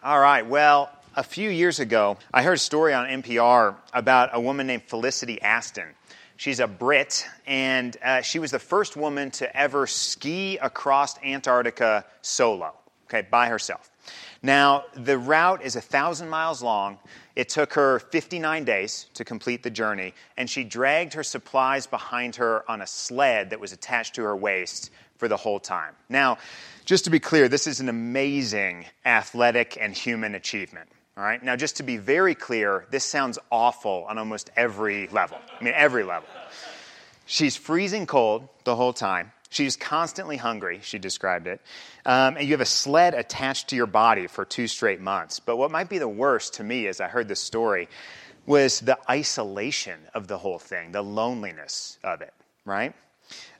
All right. Well, a few years ago, I heard a story on NPR about a woman named Felicity Aston. She's a Brit, and uh, she was the first woman to ever ski across Antarctica solo, okay, by herself. Now, the route is a thousand miles long. It took her 59 days to complete the journey, and she dragged her supplies behind her on a sled that was attached to her waist for the whole time. Now, just to be clear, this is an amazing athletic and human achievement. All right. Now, just to be very clear, this sounds awful on almost every level. I mean, every level. She's freezing cold the whole time. She's constantly hungry, she described it. Um, and you have a sled attached to your body for two straight months. But what might be the worst to me as I heard this story was the isolation of the whole thing, the loneliness of it, right?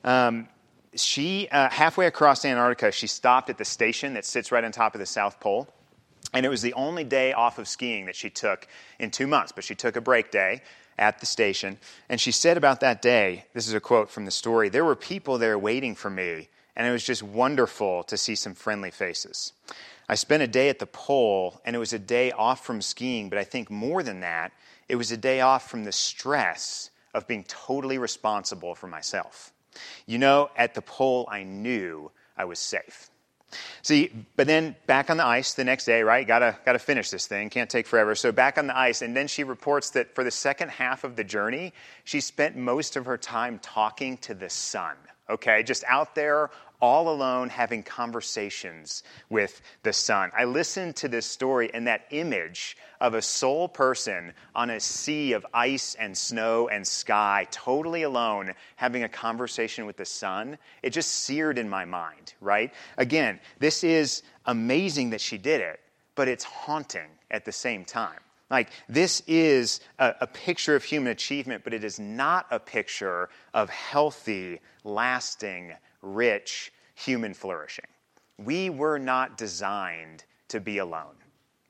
Um, she, uh, halfway across Antarctica, she stopped at the station that sits right on top of the South Pole. And it was the only day off of skiing that she took in two months, but she took a break day at the station. And she said about that day this is a quote from the story there were people there waiting for me, and it was just wonderful to see some friendly faces. I spent a day at the pole, and it was a day off from skiing, but I think more than that, it was a day off from the stress of being totally responsible for myself. You know, at the pole, I knew I was safe. See, but then back on the ice the next day, right? Gotta, gotta finish this thing. Can't take forever. So back on the ice. And then she reports that for the second half of the journey, she spent most of her time talking to the sun, okay? Just out there all alone having conversations with the sun. I listened to this story and that image of a sole person on a sea of ice and snow and sky, totally alone, having a conversation with the sun, it just seared in my mind, right? Again, this is amazing that she did it, but it's haunting at the same time. Like, this is a, a, picture of human achievement, but it is not a picture of healthy, lasting, rich human flourishing. We were not designed to be alone.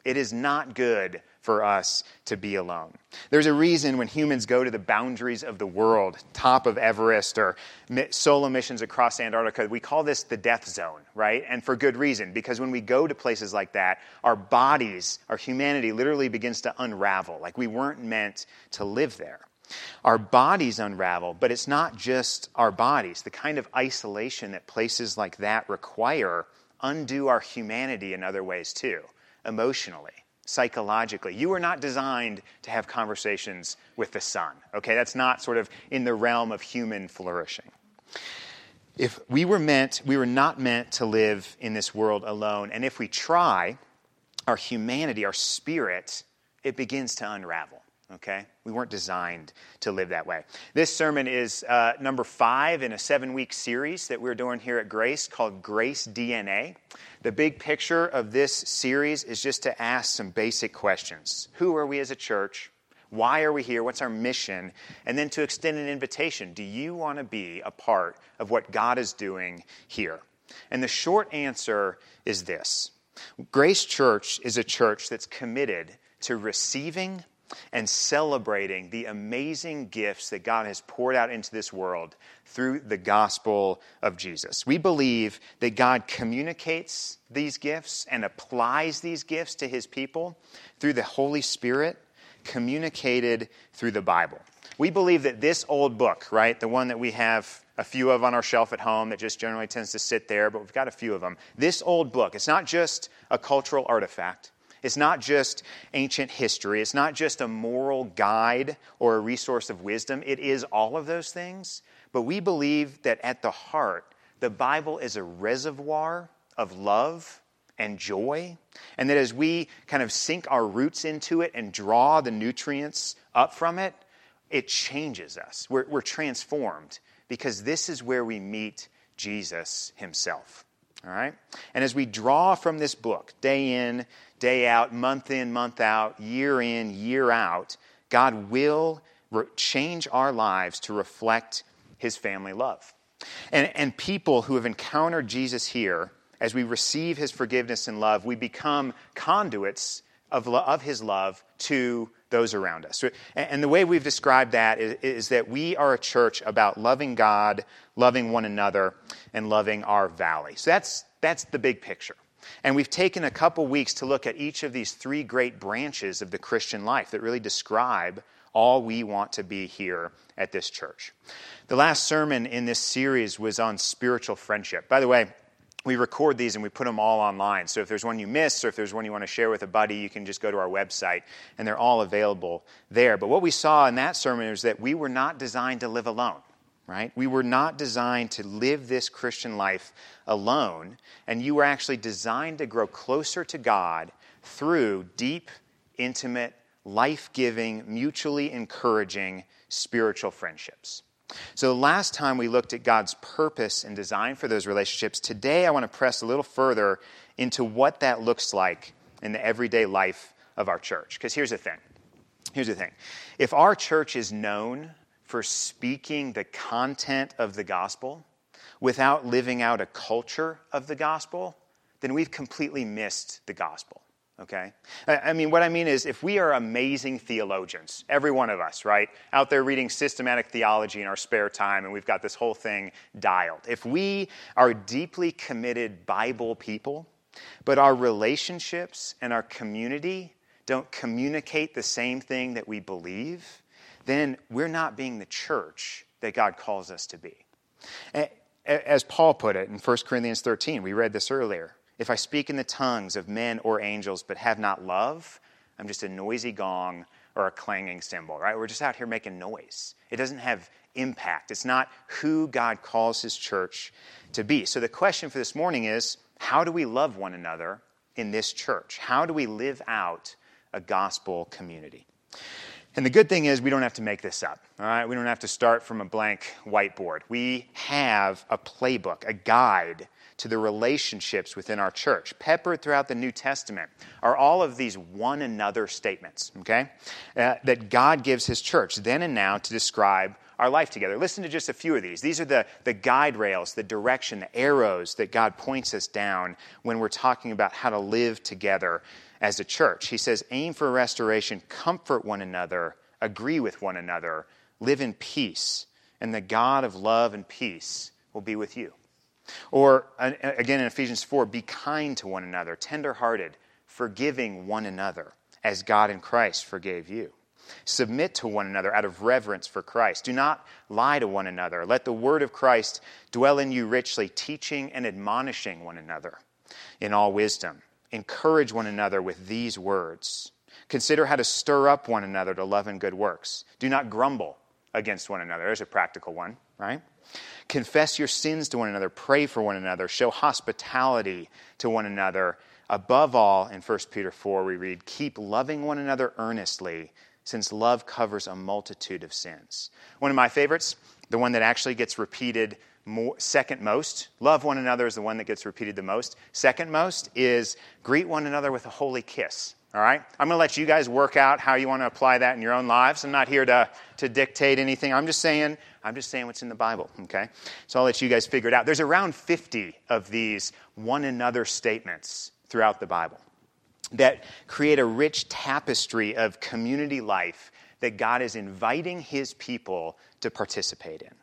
It is not good for us to be alone. There's a reason when humans go to the boundaries of the world, top of Everest or solo missions across Antarctica, we call this the death zone, right? And for good reason, because when we go to places like that, our bodies, our humanity literally begins to unravel. Like we weren't meant to live there. Our bodies unravel, but it's not just our bodies. The kind of isolation that places like that require undo our humanity in other ways too, emotionally, psychologically. You are not designed to have conversations with the sun, okay? That's not sort of in the realm of human flourishing. If we were meant, we were not meant to live in this world alone, and if we try, our humanity, our spirit, it begins to unravel okay? We weren't designed to live that way. This sermon is uh, number five in a seven week series that we're doing here at Grace called Grace DNA. The big picture of this series is just to ask some basic questions Who are we as a church? Why are we here? What's our mission? And then to extend an invitation Do you want to be a part of what God is doing here? And the short answer is this Grace Church is a church that's committed to receiving and celebrating the amazing gifts that God has poured out into this world through the gospel of Jesus. We believe that God communicates these gifts and applies these gifts to his people through the Holy Spirit, communicated through the Bible. We believe that this old book, right, the one that we have a few of on our shelf at home that just generally tends to sit there, but we've got a few of them. This old book, it's not just a cultural artifact. It's not just ancient history. It's not just a moral guide or a resource of wisdom. It is all of those things. But we believe that at the heart, the Bible is a reservoir of love and joy. And that as we kind of sink our roots into it and draw the nutrients up from it, it changes us. We're, we're transformed because this is where we meet Jesus himself. All right? And as we draw from this book, day in, day out, month in, month out, year in, year out, God will re- change our lives to reflect his family love. And, and people who have encountered Jesus here, as we receive his forgiveness and love, we become conduits of, lo- of his love to those around us. And the way we've described that is, is, that we are a church about loving God, loving one another, and loving our valley. So that's, that's the big picture. And we've taken a couple weeks to look at each of these three great branches of the Christian life that really describe all we want to be here at this church. The last sermon in this series was on spiritual friendship. By the way, we record these and we put them all online. So if there's one you missed or if there's one you want to share with a buddy, you can just go to our website and they're all available there. But what we saw in that sermon is that we were not designed to live alone, right? We were not designed to live this Christian life alone. And you were actually designed to grow closer to God through deep, intimate, life giving, mutually encouraging spiritual friendships. So, the last time we looked at God's purpose and design for those relationships, today I want to press a little further into what that looks like in the everyday life of our church. Because here's the thing. Here's the thing. If our church is known for speaking the content of the gospel without living out a culture of the gospel, then we've completely missed the gospel okay? I mean, what I mean is, if we are amazing theologians, every one of us, right, out there reading systematic theology in our spare time, and we've got this whole thing dialed, if we are deeply committed Bible people, but our relationships and our community don't communicate the same thing that we believe, then we're not being the church that God calls us to be. As Paul put it in 1 Corinthians 13, we read this earlier. If I speak in the tongues of men or angels but have not love, I'm just a noisy gong or a clanging cymbal, right? We're just out here making noise. It doesn't have impact. It's not who God calls his church to be. So the question for this morning is how do we love one another in this church? How do we live out a gospel community? And the good thing is, we don't have to make this up. All right? We don't have to start from a blank whiteboard. We have a playbook, a guide to the relationships within our church. Peppered throughout the New Testament are all of these one another statements, okay, uh, that God gives his church then and now to describe our life together. Listen to just a few of these. These are the, the guide rails, the direction, the arrows that God points us down when we're talking about how to live together as a church. He says, aim for restoration, comfort one another, agree with one another, live in peace, and the God of love and peace will be with you. Or again in Ephesians 4, be kind to one another, tenderhearted, forgiving one another, as God in Christ forgave you. Submit to one another out of reverence for Christ. Do not lie to one another. Let the word of Christ dwell in you richly, teaching and admonishing one another in all wisdom. Encourage one another with these words. Consider how to stir up one another to love and good works. Do not grumble against one another. There's a practical one, right? Confess your sins to one another, pray for one another, show hospitality to one another. Above all, in 1 Peter 4, we read, Keep loving one another earnestly, since love covers a multitude of sins. One of my favorites, the one that actually gets repeated more, second most. Love one another is the one that gets repeated the most. Second most is greet one another with a holy kiss. All right? I'm going to let you guys work out how you want to apply that in your own lives. I'm not here to, to dictate anything. I'm just saying, I'm just saying what's in the Bible, okay? So I'll let you guys figure it out. There's around 50 of these one another statements throughout the Bible that create a rich tapestry of community life that God is inviting his people to participate in.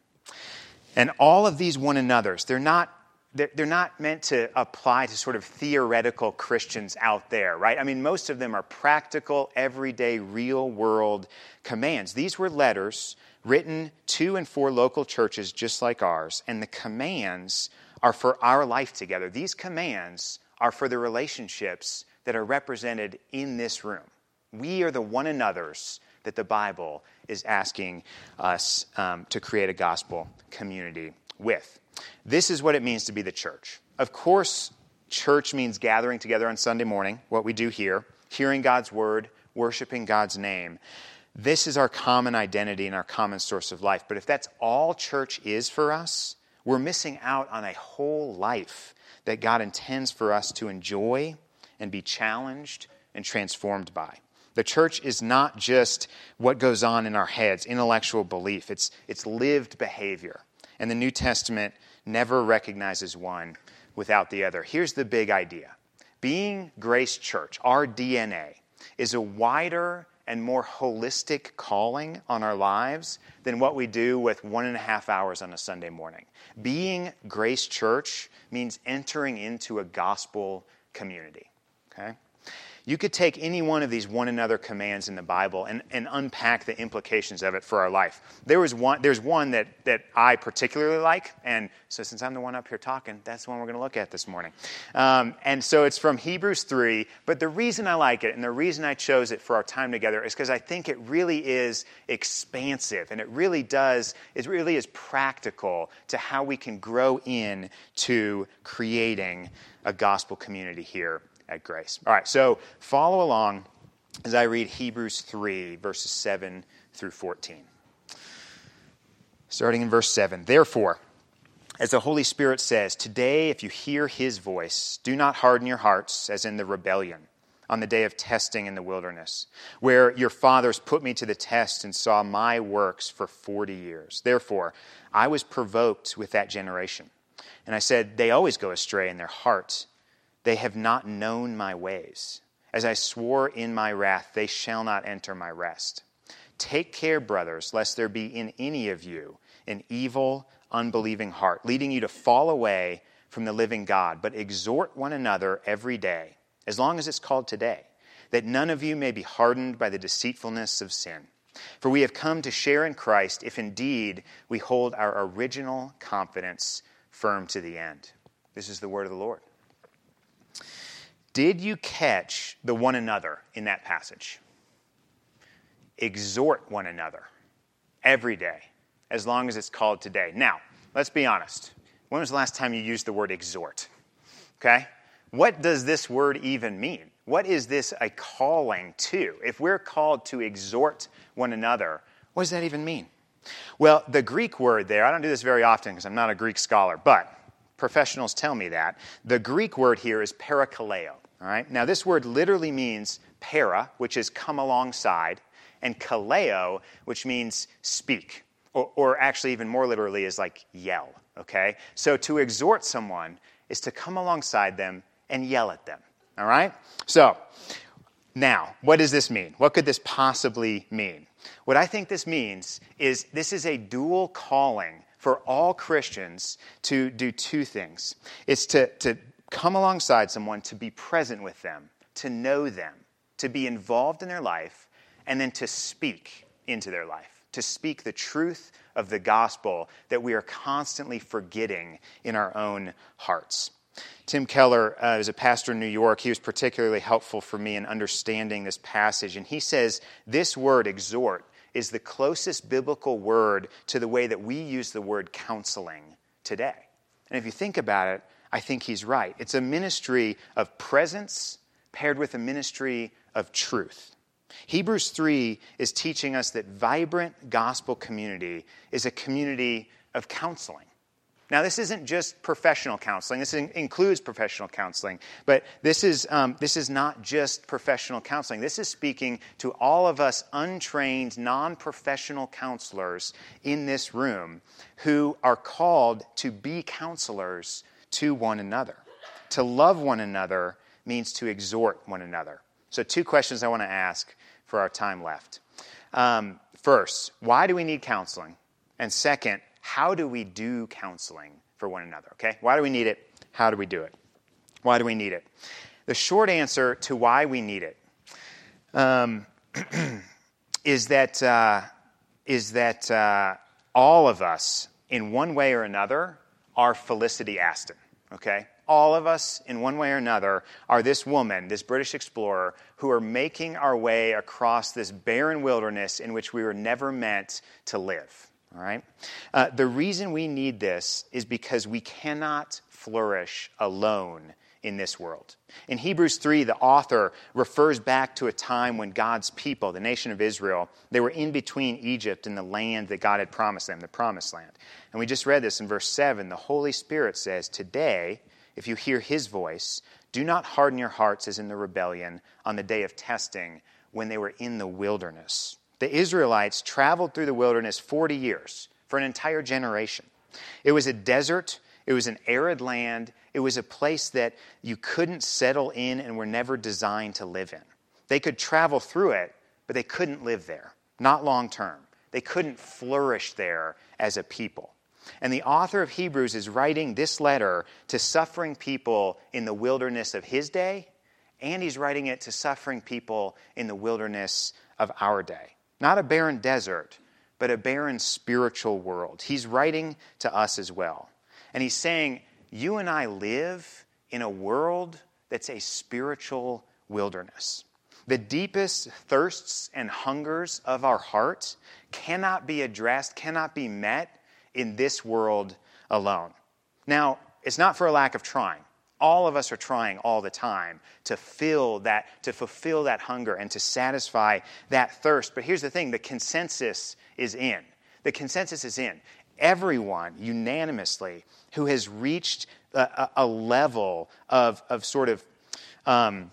And all of these one another's, they're not they're not meant to apply to sort of theoretical Christians out there, right? I mean, most of them are practical, everyday, real world commands. These were letters written to and for local churches just like ours, and the commands are for our life together. These commands are for the relationships that are represented in this room. We are the one another's that the Bible is asking us um, to create a gospel community with. This is what it means to be the church. Of course, church means gathering together on Sunday morning, what we do here, hearing God's word, worshiping God's name. This is our common identity and our common source of life. But if that's all church is for us, we're missing out on a whole life that God intends for us to enjoy and be challenged and transformed by. The church is not just what goes on in our heads, intellectual belief, it's, it's lived behavior. And the New Testament never recognizes one without the other. Here's the big idea being Grace Church, our DNA, is a wider and more holistic calling on our lives than what we do with one and a half hours on a Sunday morning. Being Grace Church means entering into a gospel community. Okay? You could take any one of these one another commands in the Bible and, and unpack the implications of it for our life. There was one, there's one that, that I particularly like, and so since I'm the one up here talking, that's the one we're going to look at this morning. Um, and so it's from Hebrews 3, but the reason I like it and the reason I chose it for our time together is because I think it really is expansive and it really does, it really is practical to how we can grow in to creating a gospel community here at Grace. All right, so follow along as I read Hebrews 3, verses 7 through 14. Starting in verse 7. Therefore, as the Holy Spirit says, Today, if you hear his voice, do not harden your hearts as in the rebellion on the day of testing in the wilderness, where your fathers put me to the test and saw my works for 40 years. Therefore, I was provoked with that generation. And I said, They always go astray in their heart they have not known my ways. As I swore in my wrath, they shall not enter my rest. Take care, brothers, lest there be in any of you an evil, unbelieving heart, leading you to fall away from the living God. But exhort one another every day, as long as it's called today, that none of you may be hardened by the deceitfulness of sin. For we have come to share in Christ if indeed we hold our original confidence firm to the end. This is the word of the Lord. Did you catch the one another in that passage? Exhort one another every day, as long as it's called today. Now, let's be honest. When was the last time you used the word exhort? Okay? What does this word even mean? What is this a calling to? If we're called to exhort one another, what does that even mean? Well, the Greek word there, I don't do this very often because I'm not a Greek scholar, but professionals tell me that. The Greek word here is parakaleo. All right? Now, this word literally means para, which is come alongside, and kaleo, which means speak, or, or actually, even more literally, is like yell. Okay? So, to exhort someone is to come alongside them and yell at them. All right? So, now, what does this mean? What could this possibly mean? What I think this means is this is a dual calling for all Christians to do two things. It's to, to come alongside someone, to be present with them, to know them, to be involved in their life, and then to speak into their life, to speak the truth of the gospel that we are constantly forgetting in our own hearts. Tim Keller uh, is a pastor in New York. He was particularly helpful for me in understanding this passage. And he says this word, exhort, is the closest biblical word to the way that we use the word counseling today. And if you think about it, I think he's right. It's a ministry of presence paired with a ministry of truth. Hebrews 3 is teaching us that vibrant gospel community is a community of counseling. Now, this isn't just professional counseling. This includes professional counseling, but this is, um, this is not just professional counseling. This is speaking to all of us untrained, non professional counselors in this room who are called to be counselors to one another. To love one another means to exhort one another. So, two questions I want to ask for our time left. Um, first, why do we need counseling? And second, how do we do counseling for one another? Okay? Why do we need it? How do we do it? Why do we need it? The short answer to why we need it um, is that, uh, is that uh, all of us, in one way or another, are Felicity Aston, okay? All of us, in one way or another, are this woman, this British explorer, who are making our way across this barren wilderness in which we were never meant to live, all right? Uh, the reason we need this is because we cannot flourish alone in this world. In Hebrews 3, the author refers back to a time when God's people, the nation of Israel, they were in between Egypt and the land that God had promised them, the promised land. And we just read this in verse 7. The Holy Spirit says, Today, if you hear his voice, do not harden your hearts as in the rebellion on the day of testing when they were in the wilderness. The Israelites traveled through the wilderness 40 years for an entire generation. It was a desert, it was an arid land, it was a place that you couldn't settle in and were never designed to live in. They could travel through it, but they couldn't live there, not long term. They couldn't flourish there as a people. And the author of Hebrews is writing this letter to suffering people in the wilderness of his day, and he's writing it to suffering people in the wilderness of our day. Not a barren desert, but a barren spiritual world. He's writing to us as well. And he's saying, You and I live in a world that's a spiritual wilderness. The deepest thirsts and hungers of our hearts cannot be addressed, cannot be met in this world alone. Now, it's not for a lack of trying. All of us are trying all the time to fill that, to fulfill that hunger and to satisfy that thirst. But here's the thing the consensus is in. The consensus is in. Everyone unanimously who has reached a, a level of, of sort of um,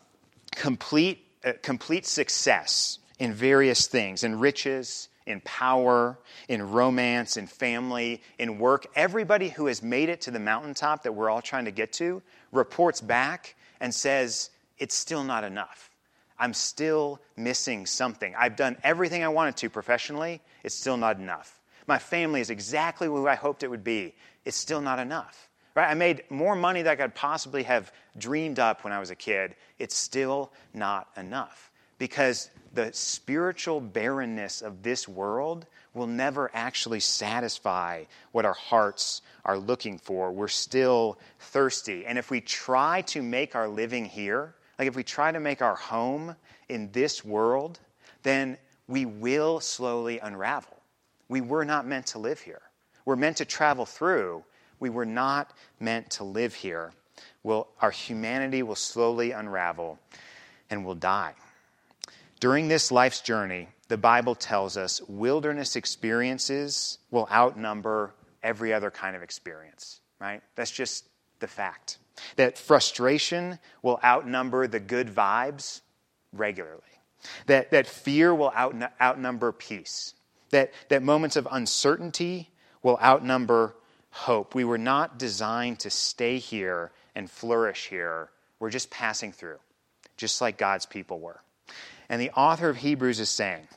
complete, uh, complete success in various things, in riches, in power, in romance, in family, in work. Everybody who has made it to the mountaintop that we're all trying to get to reports back and says, It's still not enough. I'm still missing something. I've done everything I wanted to professionally, it's still not enough. My family is exactly who I hoped it would be, it's still not enough. Right? I made more money than I could possibly have dreamed up when I was a kid. It's still not enough because the spiritual barrenness of this world will never actually satisfy what our hearts are looking for. We're still thirsty. And if we try to make our living here, like if we try to make our home in this world, then we will slowly unravel. We were not meant to live here. We're meant to travel through. We were not meant to live here. We'll, our humanity will slowly unravel and we'll die. During this life's journey, the Bible tells us wilderness experiences will outnumber every other kind of experience, right? That's just the fact. That frustration will outnumber the good vibes regularly. That, that fear will out, outnumber peace. That, that moments of uncertainty will outnumber hope. We were not designed to stay here and flourish here. We're just passing through, just like God's people were. And the author of Hebrews is saying,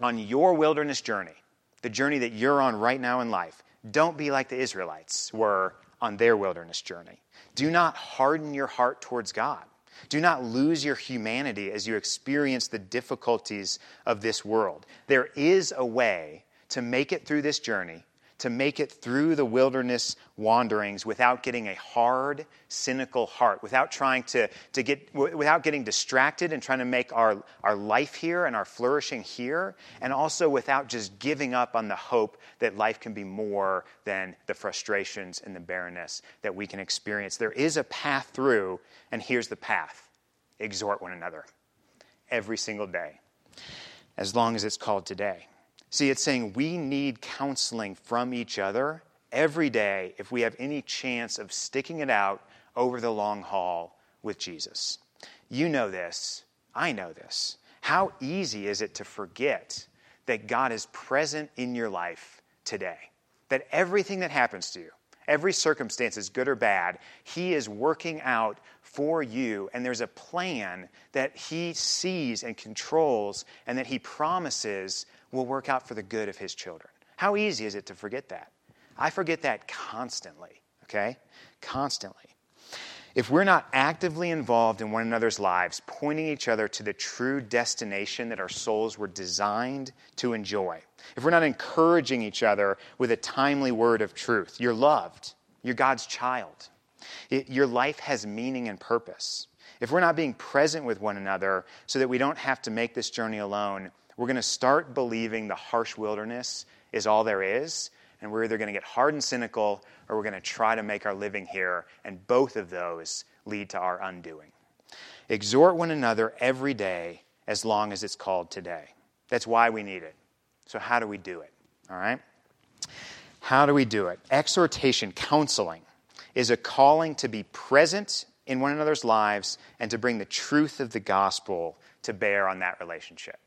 on your wilderness journey, the journey that you're on right now in life, don't be like the Israelites were on their wilderness journey. Do not harden your heart towards God. Do not lose your humanity as you experience the difficulties of this world. There is a way to make it through this journey to make it through the wilderness wanderings without getting a hard, cynical heart, without trying to, to get, without getting distracted and trying to make our, our life here and our flourishing here, and also without just giving up on the hope that life can be more than the frustrations and the barrenness that we can experience. There is a path through, and here's the path exhort one another every single day, as long as it's called today. See, it's saying we need counseling from each other every day if we have any chance of sticking it out over the long haul with Jesus. You know this. I know this. How easy is it to forget that God is present in your life today? That everything that happens to you, every circumstance is good or bad, He is working out for you, and there's a plan that He sees and controls, and that He promises will work out for the good of his children. How easy is it to forget that? I forget that constantly, okay? Constantly. If we're not actively involved in one another's lives, pointing each other to the true destination that our souls were designed to enjoy, if we're not encouraging each other with a timely word of truth, you're loved, you're God's child, it, your life has meaning and purpose. If we're not being present with one another so that we don't have to make this journey alone, we're going to start believing the harsh wilderness is all there is, and we're either going to get hard and cynical or we're going to try to make our living here, and both of those lead to our undoing. Exhort one another every day as long as it's called today. That's why we need it. So, how do we do it? All right? How do we do it? Exhortation, counseling, is a calling to be present in one another's lives and to bring the truth of the gospel to bear on that relationship.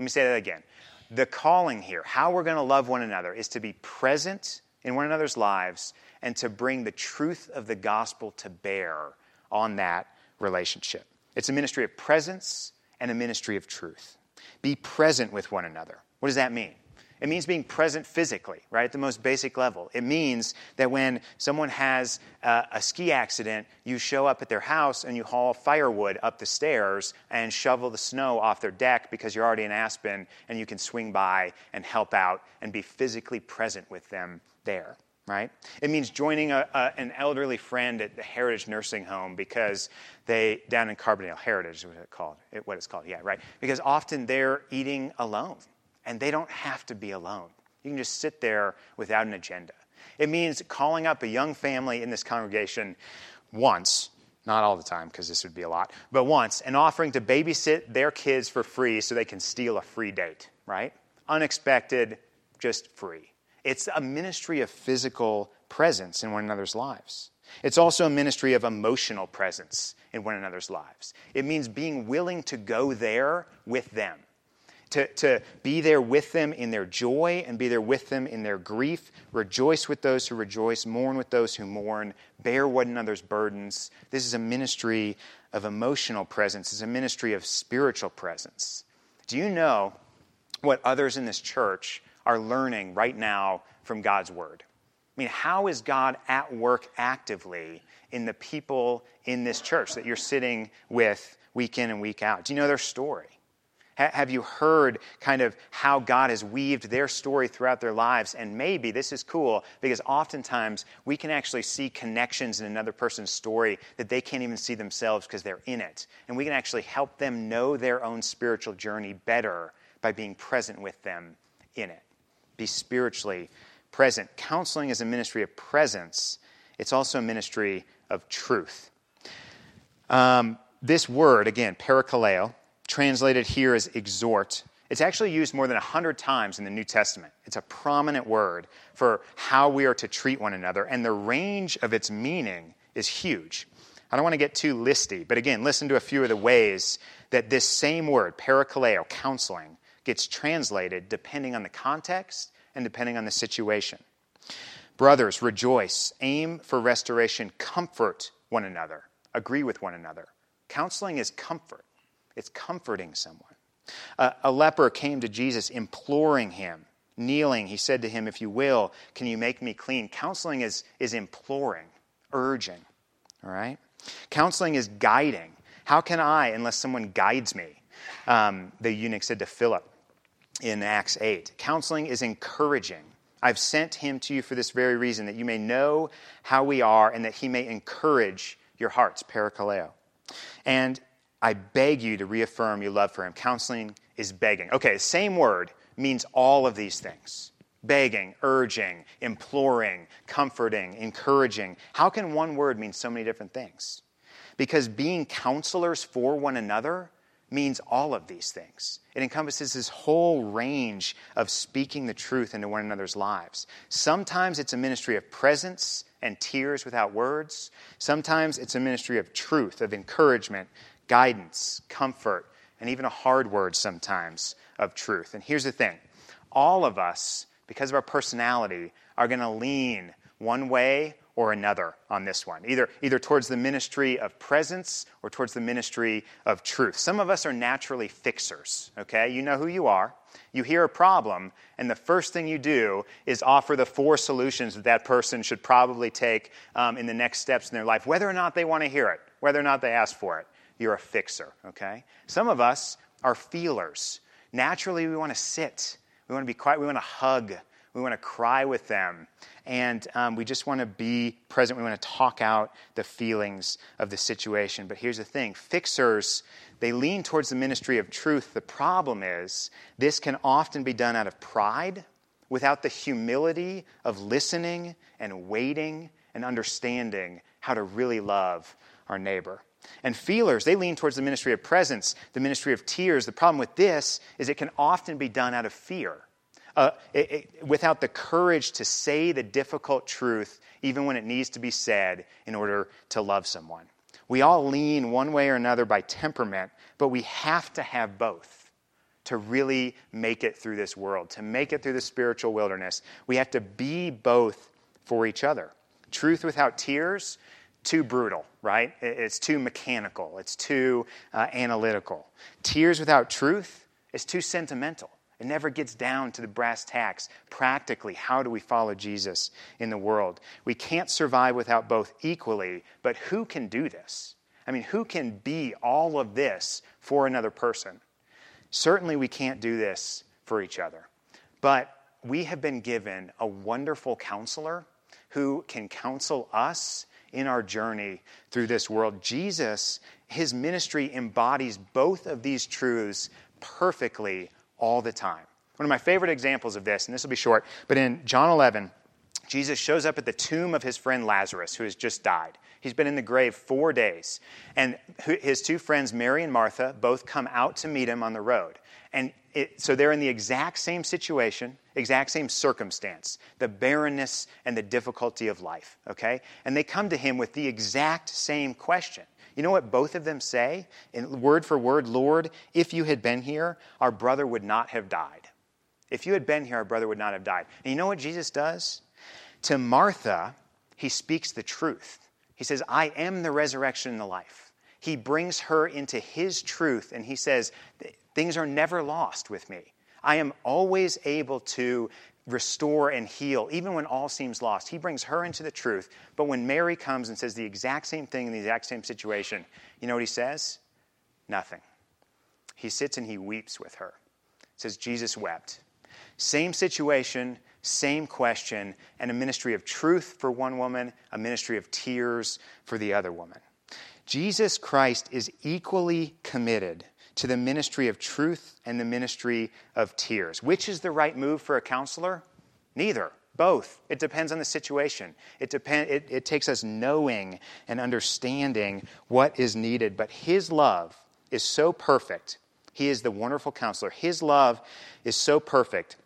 Let me say that again. The calling here, how we're going to love one another, is to be present in one another's lives and to bring the truth of the gospel to bear on that relationship. It's a ministry of presence and a ministry of truth. Be present with one another. What does that mean? It means being present physically, right, at the most basic level. It means that when someone has uh, a ski accident, you show up at their house and you haul firewood up the stairs and shovel the snow off their deck because you're already in Aspen and you can swing by and help out and be physically present with them there right? It means joining a, a, an elderly friend at the Heritage Nursing Home because they, down in Carbondale, Heritage is what it's called, it, what it's called, yeah, right? Because often they're eating alone and they don't have to be alone. You can just sit there without an agenda. It means calling up a young family in this congregation once, not all the time because this would be a lot, but once, and offering to babysit their kids for free so they can steal a free date, right? Unexpected, just free. It's a ministry of physical presence in one another's lives. It's also a ministry of emotional presence in one another's lives. It means being willing to go there with them, to, to be there with them in their joy and be there with them in their grief. Rejoice with those who rejoice, mourn with those who mourn, bear one another's burdens. This is a ministry of emotional presence, it's a ministry of spiritual presence. Do you know what others in this church are learning right now from God's Word? I mean, how is God at work actively in the people in this church that you're sitting with week in and week out? Do you know their story? Have you heard kind of how God has weaved their story throughout their lives? And maybe this is cool because oftentimes we can actually see connections in another person's story that they can't even see themselves because they're in it. And we can actually help them know their own spiritual journey better by being present with them in it be spiritually present. Counseling is a ministry of presence, it's also a ministry of truth. Um, this word, again, parakaleo, translated here as exhort, it's actually used more than 100 times in the New Testament. It's a prominent word for how we are to treat one another, and the range of its meaning is huge. I don't want to get too listy, but again, listen to a few of the ways that this same word, parakaleo, counseling, gets translated depending on the context and depending on the situation. Brothers, rejoice, aim for restoration, comfort one another, agree with one another. Counseling is comfort, it's comforting someone. Uh, a leper came to Jesus imploring him, kneeling. He said to him, If you will, can you make me clean? Counseling is, is imploring, urging. All right? Counseling is guiding. How can I, unless someone guides me? Um, the eunuch said to Philip in Acts 8. Counseling is encouraging. I've sent him to you for this very reason, that you may know how we are and that he may encourage your hearts, parakaleo. And I beg you to reaffirm your love for him. Counseling is begging. Okay, same word means all of these things begging, urging, imploring, comforting, encouraging. How can one word mean so many different things? Because being counselors for one another means all of these things. It encompasses this whole range of speaking the truth into one another's lives. Sometimes it's a ministry of presence and tears without words. Sometimes it's a ministry of truth, of encouragement, guidance, comfort, and even a hard word sometimes of truth. And here's the thing all of us, because of our personality, are going to lean one way or another on this one, either, either towards the ministry of presence or towards the ministry of truth. Some of us are naturally fixers, okay? You know who you are. You hear a problem, and the first thing you do is offer the four solutions that that person should probably take um, in the next steps in their life, whether or not they want to hear it, whether or not they ask for it. You're a fixer, okay? Some of us are feelers. Naturally, we want to sit, we want to be quiet, we want to hug, we want to cry with them. And um, we just want to be present. We want to talk out the feelings of the situation. But here's the thing fixers, they lean towards the ministry of truth. The problem is, this can often be done out of pride without the humility of listening and waiting and understanding how to really love our neighbor. And feelers, they lean towards the ministry of presence, the ministry of tears. The problem with this is it can often be done out of fear uh, it, it, without the courage to say the difficult truth, even when it needs to be said, in order to love someone. We all lean one way or another by temperament, but we have to have both to really make it through this world, to make it through the spiritual wilderness. We have to be both for each other. Truth without tears, too brutal, right? It's too mechanical, it's too uh, analytical. Tears without truth is too sentimental It never gets down to the brass tacks. Practically, how do we follow Jesus in the world? We can't survive without both equally, but who can do this? I mean, who can be all of this for another person? Certainly, we can't do this for each other. But we have been given a wonderful counselor who can counsel us in our journey through this world. Jesus, his ministry embodies both of these truths perfectly all the time. One of my favorite examples of this, and this will be short, but in John 11, Jesus shows up at the tomb of his friend Lazarus, who has just died. He's been in the grave four days. And his two friends, Mary and Martha, both come out to meet him on the road. And it, so they're in the exact same situation, exact same circumstance, the barrenness and the difficulty of life, okay? And they come to him with the exact same question. You know what both of them say? In word for word, Lord, if you had been here, our brother would not have died. If you had been here, our brother would not have died. And you know what Jesus does? To Martha, he speaks the truth. He says, I am the resurrection and the life. He brings her into his truth and he says, Things are never lost with me. I am always able to restore and heal, even when all seems lost. He brings her into the truth. But when Mary comes and says the exact same thing in the exact same situation, you know what he says? Nothing. He sits and he weeps with her. It says, Jesus wept. Same situation, same question, and a ministry of truth for one woman, a ministry of tears for the other woman. Jesus Christ is equally committed to the ministry of truth and the ministry of tears. Which is the right move for a counselor? Neither. Both. It depends on the situation. It, depend, it, it takes us knowing and understanding what is needed. But His love is so perfect. He is the wonderful counselor. His love is so perfect.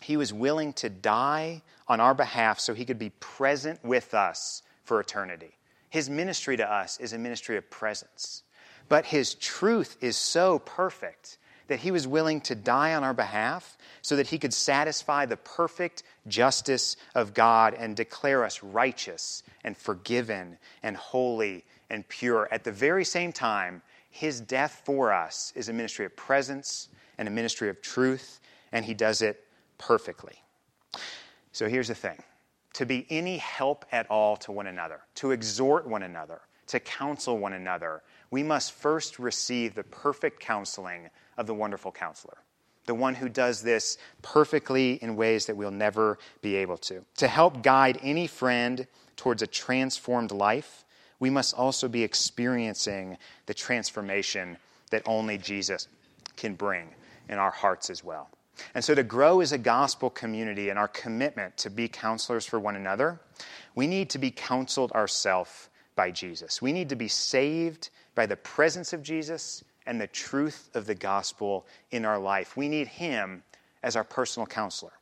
He was willing to die on our behalf so He could be present with us for eternity. His ministry to us is a ministry of presence. But his truth is so perfect that he was willing to die on our behalf so that he could satisfy the perfect justice of God and declare us righteous and forgiven and holy and pure. At the very same time, his death for us is a ministry of presence and a ministry of truth, and he does it perfectly. So here's the thing to be any help at all to one another, to exhort one another, to counsel one another, we must first receive the perfect counseling of the wonderful counselor, the one who does this perfectly in ways that we'll never be able to. To help guide any friend towards a transformed life, we must also be experiencing the transformation that only Jesus can bring in our hearts as well. And so, to grow as a gospel community and our commitment to be counselors for one another, we need to be counseled ourselves by Jesus. We need to be saved by the presence of Jesus and the truth of the gospel in our life. We need Him as our personal counselor.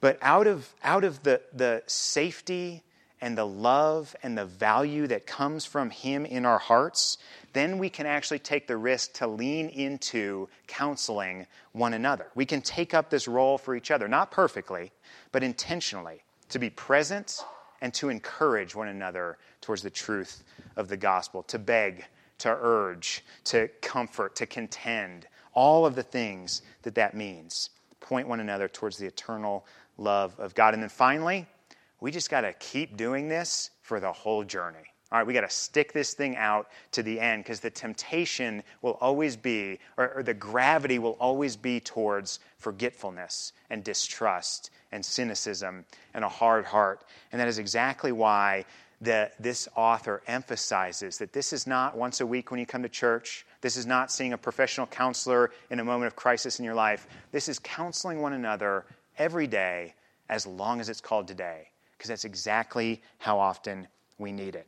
But out of, out of the, the safety and the love and the value that comes from Him in our hearts, then we can actually take the risk to lean into counseling one another. We can take up this role for each other, not perfectly, but intentionally, to be present and to encourage one another towards the truth of the gospel, to beg, to urge, to comfort, to contend, all of the things that that means. Point one another towards the eternal love of God. And then finally, we just got to keep doing this for the whole journey. All right, we got to stick this thing out to the end because the temptation will always be, or, or, the gravity will always be towards forgetfulness and distrust and cynicism and a hard heart. And that is exactly why the, this author emphasizes that this is not once a week when you come to church. This is not seeing a professional counselor in a moment of crisis in your life. This is counseling one another every day as long as it's called today, because that's exactly how often we need it.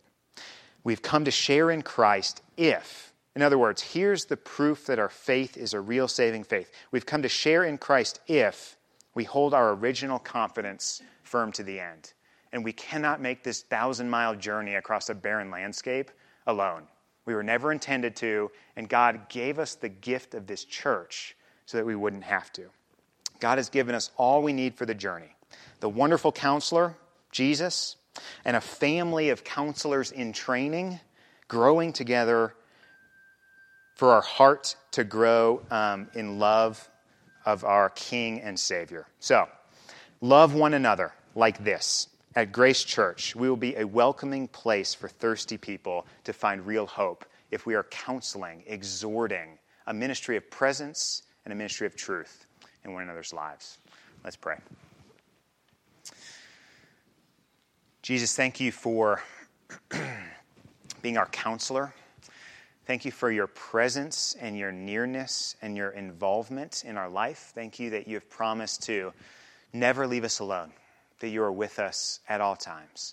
We've come to share in Christ if, in other words, here's the proof that our faith is a real saving faith. We've come to share in Christ if we hold our original confidence firm to the end. And we cannot make this thousand mile journey across a barren landscape alone. We were never intended to, and God gave us the gift of this church so that we wouldn't have to. God has given us all we need for the journey the wonderful counselor, Jesus, and a family of counselors in training, growing together for our heart to grow um, in love of our King and Savior. So, love one another like this. At Grace Church, we will be a welcoming place for thirsty people to find real hope if we are counseling, exhorting, a ministry of presence and a ministry of truth in one another's lives. Let's pray. Jesus, thank you for being our counselor. Thank you for your presence and your nearness and your involvement in our life. Thank you that you have promised to never leave us alone, that you are with us at all times.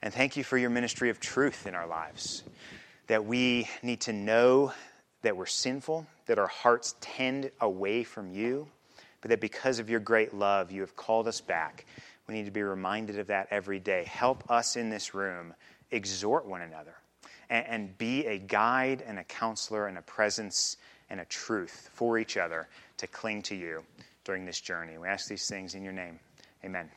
And thank you for your ministry of truth in our lives, that we need to know that we're sinful, that our hearts tend away from you, but that because of your great love, you have called us back. We need to be reminded of that every day. Help us in this room exhort one another and, and be a guide and a counselor and a presence and a truth for each other to cling to you during this journey. We ask these things in your name. Amen.